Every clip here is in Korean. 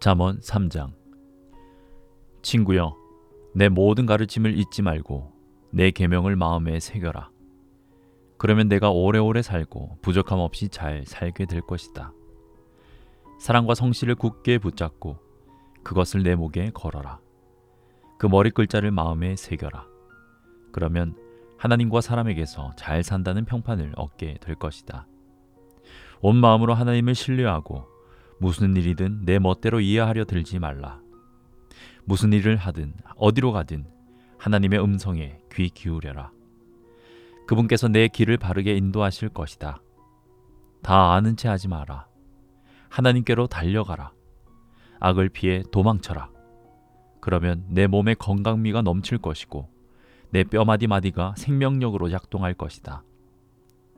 잠언 3장. 친구여 내 모든 가르침을 잊지 말고 내 계명을 마음에 새겨라. 그러면 내가 오래오래 살고 부족함 없이 잘 살게 될 것이다. 사랑과 성실을 굳게 붙잡고 그것을 내 목에 걸어라. 그 머리 글자를 마음에 새겨라. 그러면 하나님과 사람에게서 잘 산다는 평판을 얻게 될 것이다. 온 마음으로 하나님을 신뢰하고 무슨 일이든 내 멋대로 이해하려 들지 말라. 무슨 일을 하든 어디로 가든 하나님의 음성에 귀 기울여라. 그분께서 내 길을 바르게 인도하실 것이다. 다 아는 채 하지 마라. 하나님께로 달려가라. 악을 피해 도망쳐라. 그러면 내 몸에 건강미가 넘칠 것이고 내 뼈마디 마디가 생명력으로 작동할 것이다.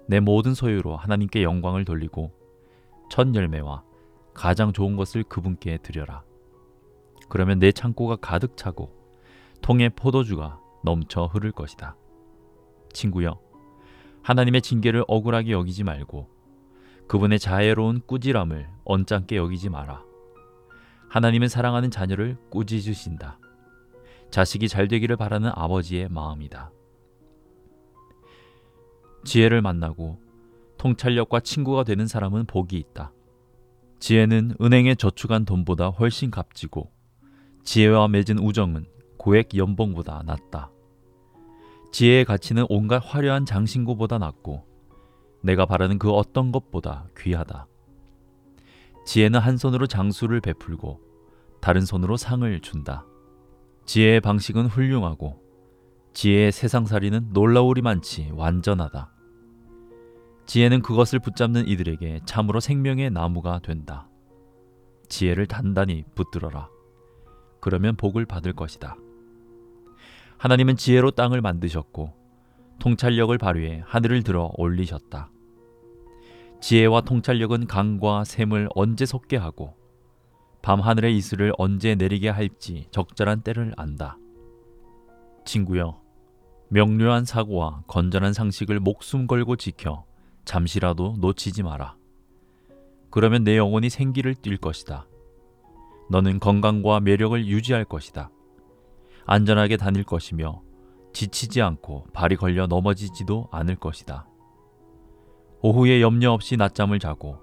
내 모든 소유로 하나님께 영광을 돌리고 첫 열매와 가장 좋은 것을 그분께 드려라. 그러면 내 창고가 가득 차고 통에 포도주가 넘쳐 흐를 것이다. 친구여, 하나님의 징계를 억울하게 여기지 말고 그분의 자애로운 꾸지람을 언짢게 여기지 마라. 하나님은 사랑하는 자녀를 꾸짖으신다. 자식이 잘 되기를 바라는 아버지의 마음이다. 지혜를 만나고 통찰력과 친구가 되는 사람은 복이 있다. 지혜는 은행에 저축한 돈보다 훨씬 값지고 지혜와 맺은 우정은 고액 연봉보다 낫다. 지혜의 가치는 온갖 화려한 장신구보다 낫고 내가 바라는 그 어떤 것보다 귀하다. 지혜는 한 손으로 장수를 베풀고 다른 손으로 상을 준다. 지혜의 방식은 훌륭하고 지혜의 세상살이는 놀라우리만치 완전하다. 지혜는 그것을 붙잡는 이들에게 참으로 생명의 나무가 된다. 지혜를 단단히 붙들어라. 그러면 복을 받을 것이다. 하나님은 지혜로 땅을 만드셨고 통찰력을 발휘해 하늘을 들어 올리셨다. 지혜와 통찰력은 강과 샘을 언제 솟게 하고 밤 하늘의 이슬을 언제 내리게 할지 적절한 때를 안다. 친구여, 명료한 사고와 건전한 상식을 목숨 걸고 지켜 잠시라도 놓치지 마라. 그러면 내 영혼이 생기를 띨 것이다. 너는 건강과 매력을 유지할 것이다. 안전하게 다닐 것이며 지치지 않고 발이 걸려 넘어지지도 않을 것이다. 오후에 염려 없이 낮잠을 자고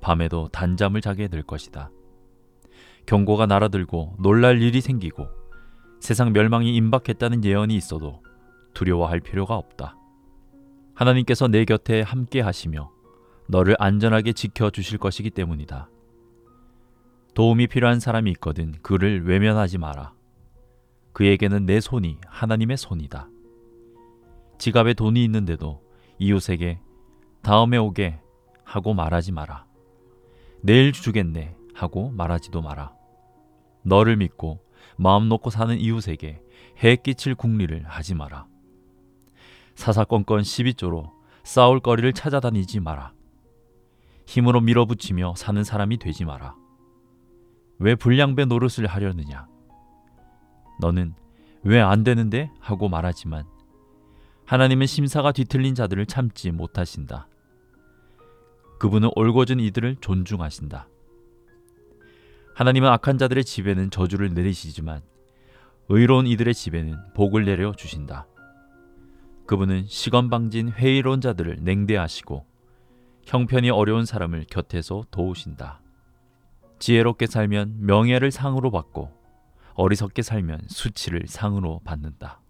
밤에도 단잠을 자게 될 것이다. 경고가 날아들고 놀랄 일이 생기고 세상 멸망이 임박했다는 예언이 있어도 두려워할 필요가 없다. 하나님께서 내 곁에 함께 하시며 너를 안전하게 지켜 주실 것이기 때문이다. 도움이 필요한 사람이 있거든 그를 외면하지 마라. 그에게는 내 손이 하나님의 손이다. 지갑에 돈이 있는데도 이웃에게 다음에 오게 하고 말하지 마라. 내일 주겠네 하고 말하지도 마라. 너를 믿고 마음 놓고 사는 이웃에게 해 끼칠 궁리를 하지 마라. 사사건건 12조로 싸울 거리를 찾아다니지 마라. 힘으로 밀어붙이며 사는 사람이 되지 마라. 왜 불량배 노릇을 하려느냐? 너는 왜 안 되는데? 하고 말하지만 하나님은 심사가 뒤틀린 자들을 참지 못하신다. 그분은 올곧은 이들을 존중하신다. 하나님은 악한 자들의 집에는 저주를 내리시지만 의로운 이들의 집에는 복을 내려 주신다. 그분은 시건방진 회의로운 자들을 냉대하시고 형편이 어려운 사람을 곁에서 도우신다. 지혜롭게 살면 명예를 상으로 받고 어리석게 살면 수치를 상으로 받는다.